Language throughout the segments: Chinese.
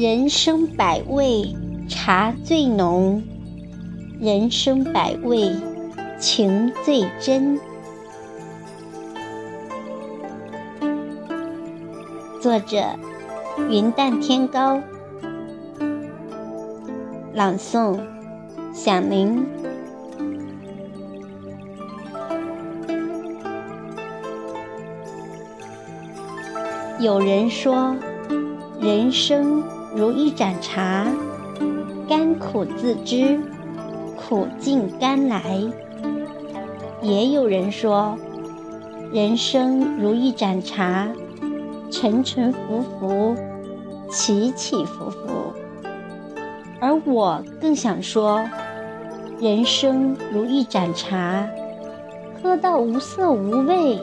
人生百味，茶最浓；人生百味，情最真。作者：云淡天高。朗诵：响铃。有人说，人生如一盏茶，甘苦自知，苦尽甘来。也有人说，人生如一盏茶，沉沉浮浮，起起伏伏。而我更想说，人生如一盏茶，喝到无色无味，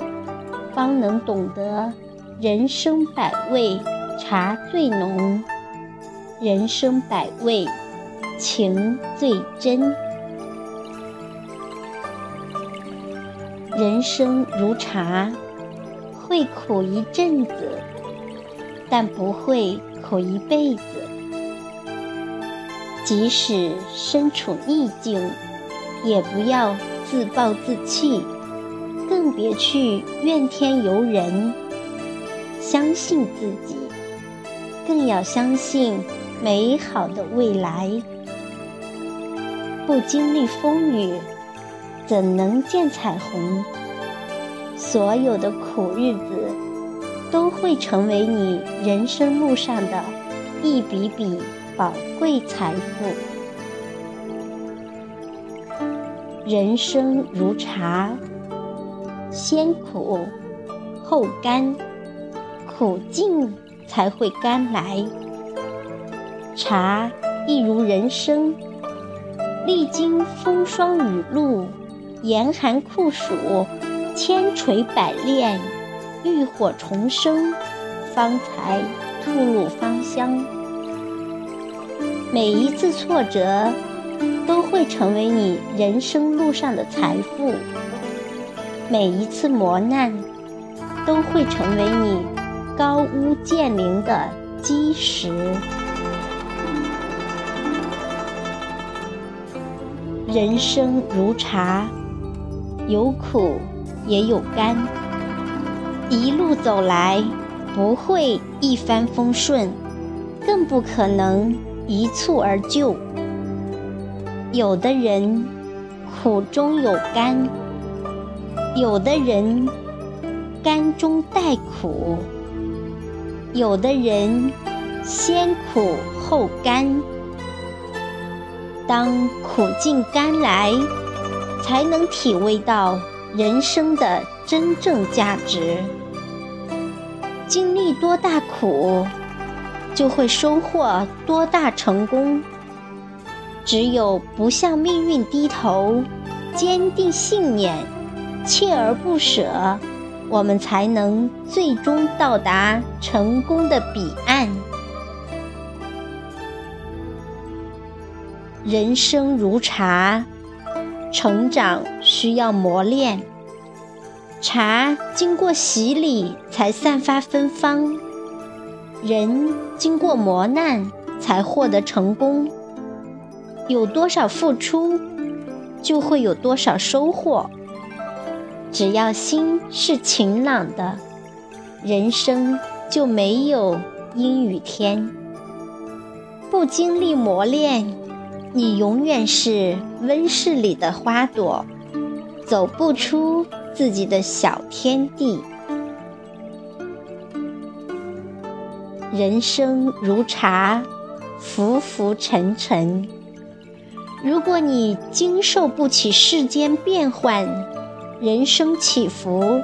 方能懂得。人生百味，茶最浓；人生百味，情最真。人生如茶，会苦一阵子，但不会苦一辈子。即使身处逆境，也不要自暴自弃，更别去怨天尤人。相信自己，更要相信美好的未来。不经历风雨，怎能见彩虹？所有的苦日子，都会成为你人生路上的一笔笔宝贵财富。人生如茶，先苦后甘。苦尽才会甘来，茶亦如人生，历经风霜雨露、严寒酷暑、千锤百炼、浴火重生，方才吐露芳香。每一次挫折，都会成为你人生路上的财富；每一次磨难，都会成为你。高屋建瓴的基石。人生如茶，有苦也有甘。一路走来，不会一帆风顺，更不可能一蹴而就。有的人苦中有甘，有的人甘中带苦。有的人先苦后甘，当苦尽甘来，才能体味到人生的真正价值。经历多大苦，就会收获多大成功。只有不向命运低头，坚定信念，锲而不舍。我们才能最终到达成功的彼。人生如茶，成长需要磨练。茶经过洗礼才散发芬芳，人经过磨难才获得成功。有多少付出，就会有多少收获。只要心是晴朗的，人生就没有阴雨天。不经历磨练，你永远是温室里的花朵，走不出自己的小天地。人生如茶，浮浮沉沉。如果你经受不起世间变幻，人生起伏，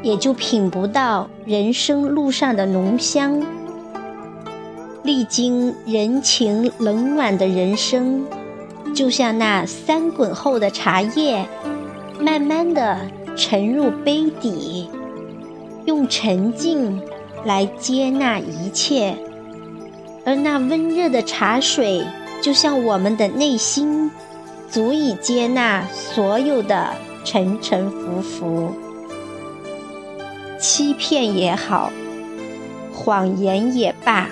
也就品不到人生路上的浓香。历经人情冷暖的人生，就像那三滚后的茶叶，慢慢的沉入杯底，用沉静来接纳一切。而那温热的茶水，就像我们的内心，足以接纳所有的。沉沉浮浮，欺骗也好，谎言也罢，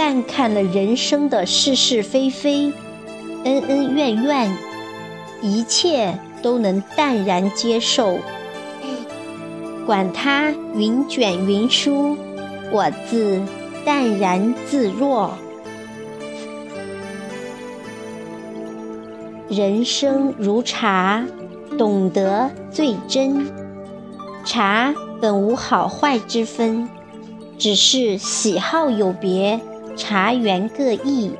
淡看了人生的是是非非、恩恩怨怨，一切都能淡然接受。管他云卷云舒，我自淡然自若。人生如茶，懂得最真。茶本无好坏之分。只是喜好有别，茶园各异。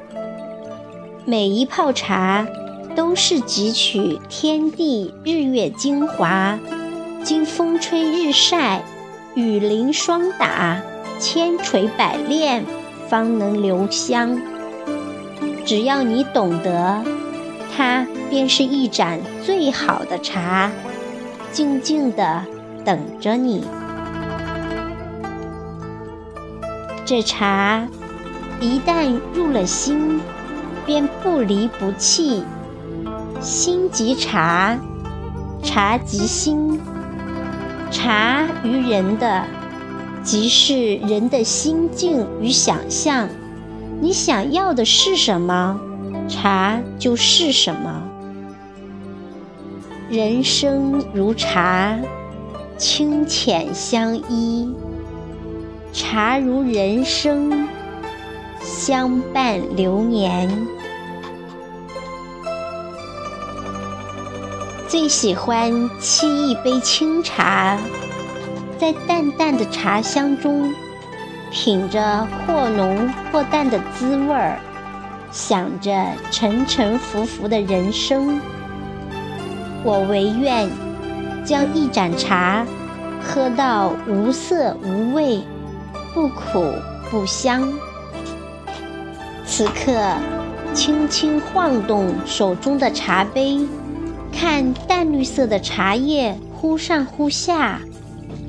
每一泡茶都是汲取天地日月精华，经风吹日晒、雨淋霜打、千锤百炼，方能留香。只要你懂得，它便是一盏最好的茶，静静地等着你。这茶一旦入了心，便不离不弃。心即茶，茶即心。茶于人的，即是人的心境与想象。你想要的是什么，茶就是什么。人生如茶，清浅相依。茶如人生，相伴流年。最喜欢沏一杯清茶，在淡淡的茶香中，品着或浓或淡的滋味儿，想着沉沉浮浮的人生。我唯愿将一盏茶喝到无色无味。不苦不香。此刻，轻轻晃动手中的茶杯，看淡绿色的茶叶忽上忽下，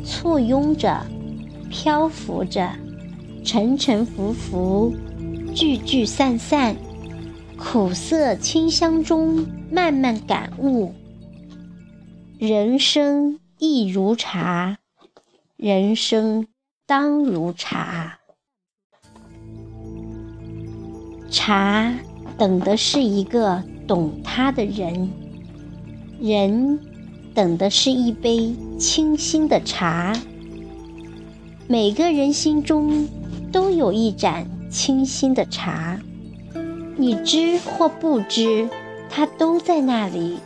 簇拥着，漂浮着，沉沉浮浮，聚聚散散，苦涩清香中慢慢感悟：人生亦如茶，人生。当如茶，茶等的是一个懂它的人，人等的是一杯清新的茶。每个人心中都有一盏清新的茶，你知或不知，它都在那里，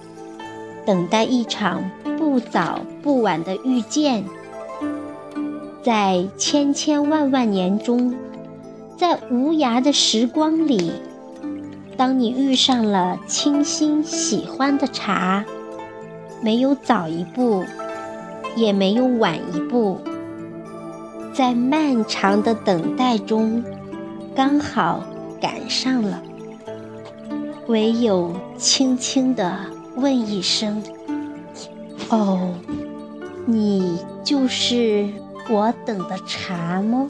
等待一场不早不晚的遇见。在千千万万年中，在无涯的时光里，当你遇上了清新喜欢的茶，没有早一步，也没有晚一步，在漫长的等待中，刚好赶上了，唯有轻轻地问一声：“哦，你就是。”我等的茶吗？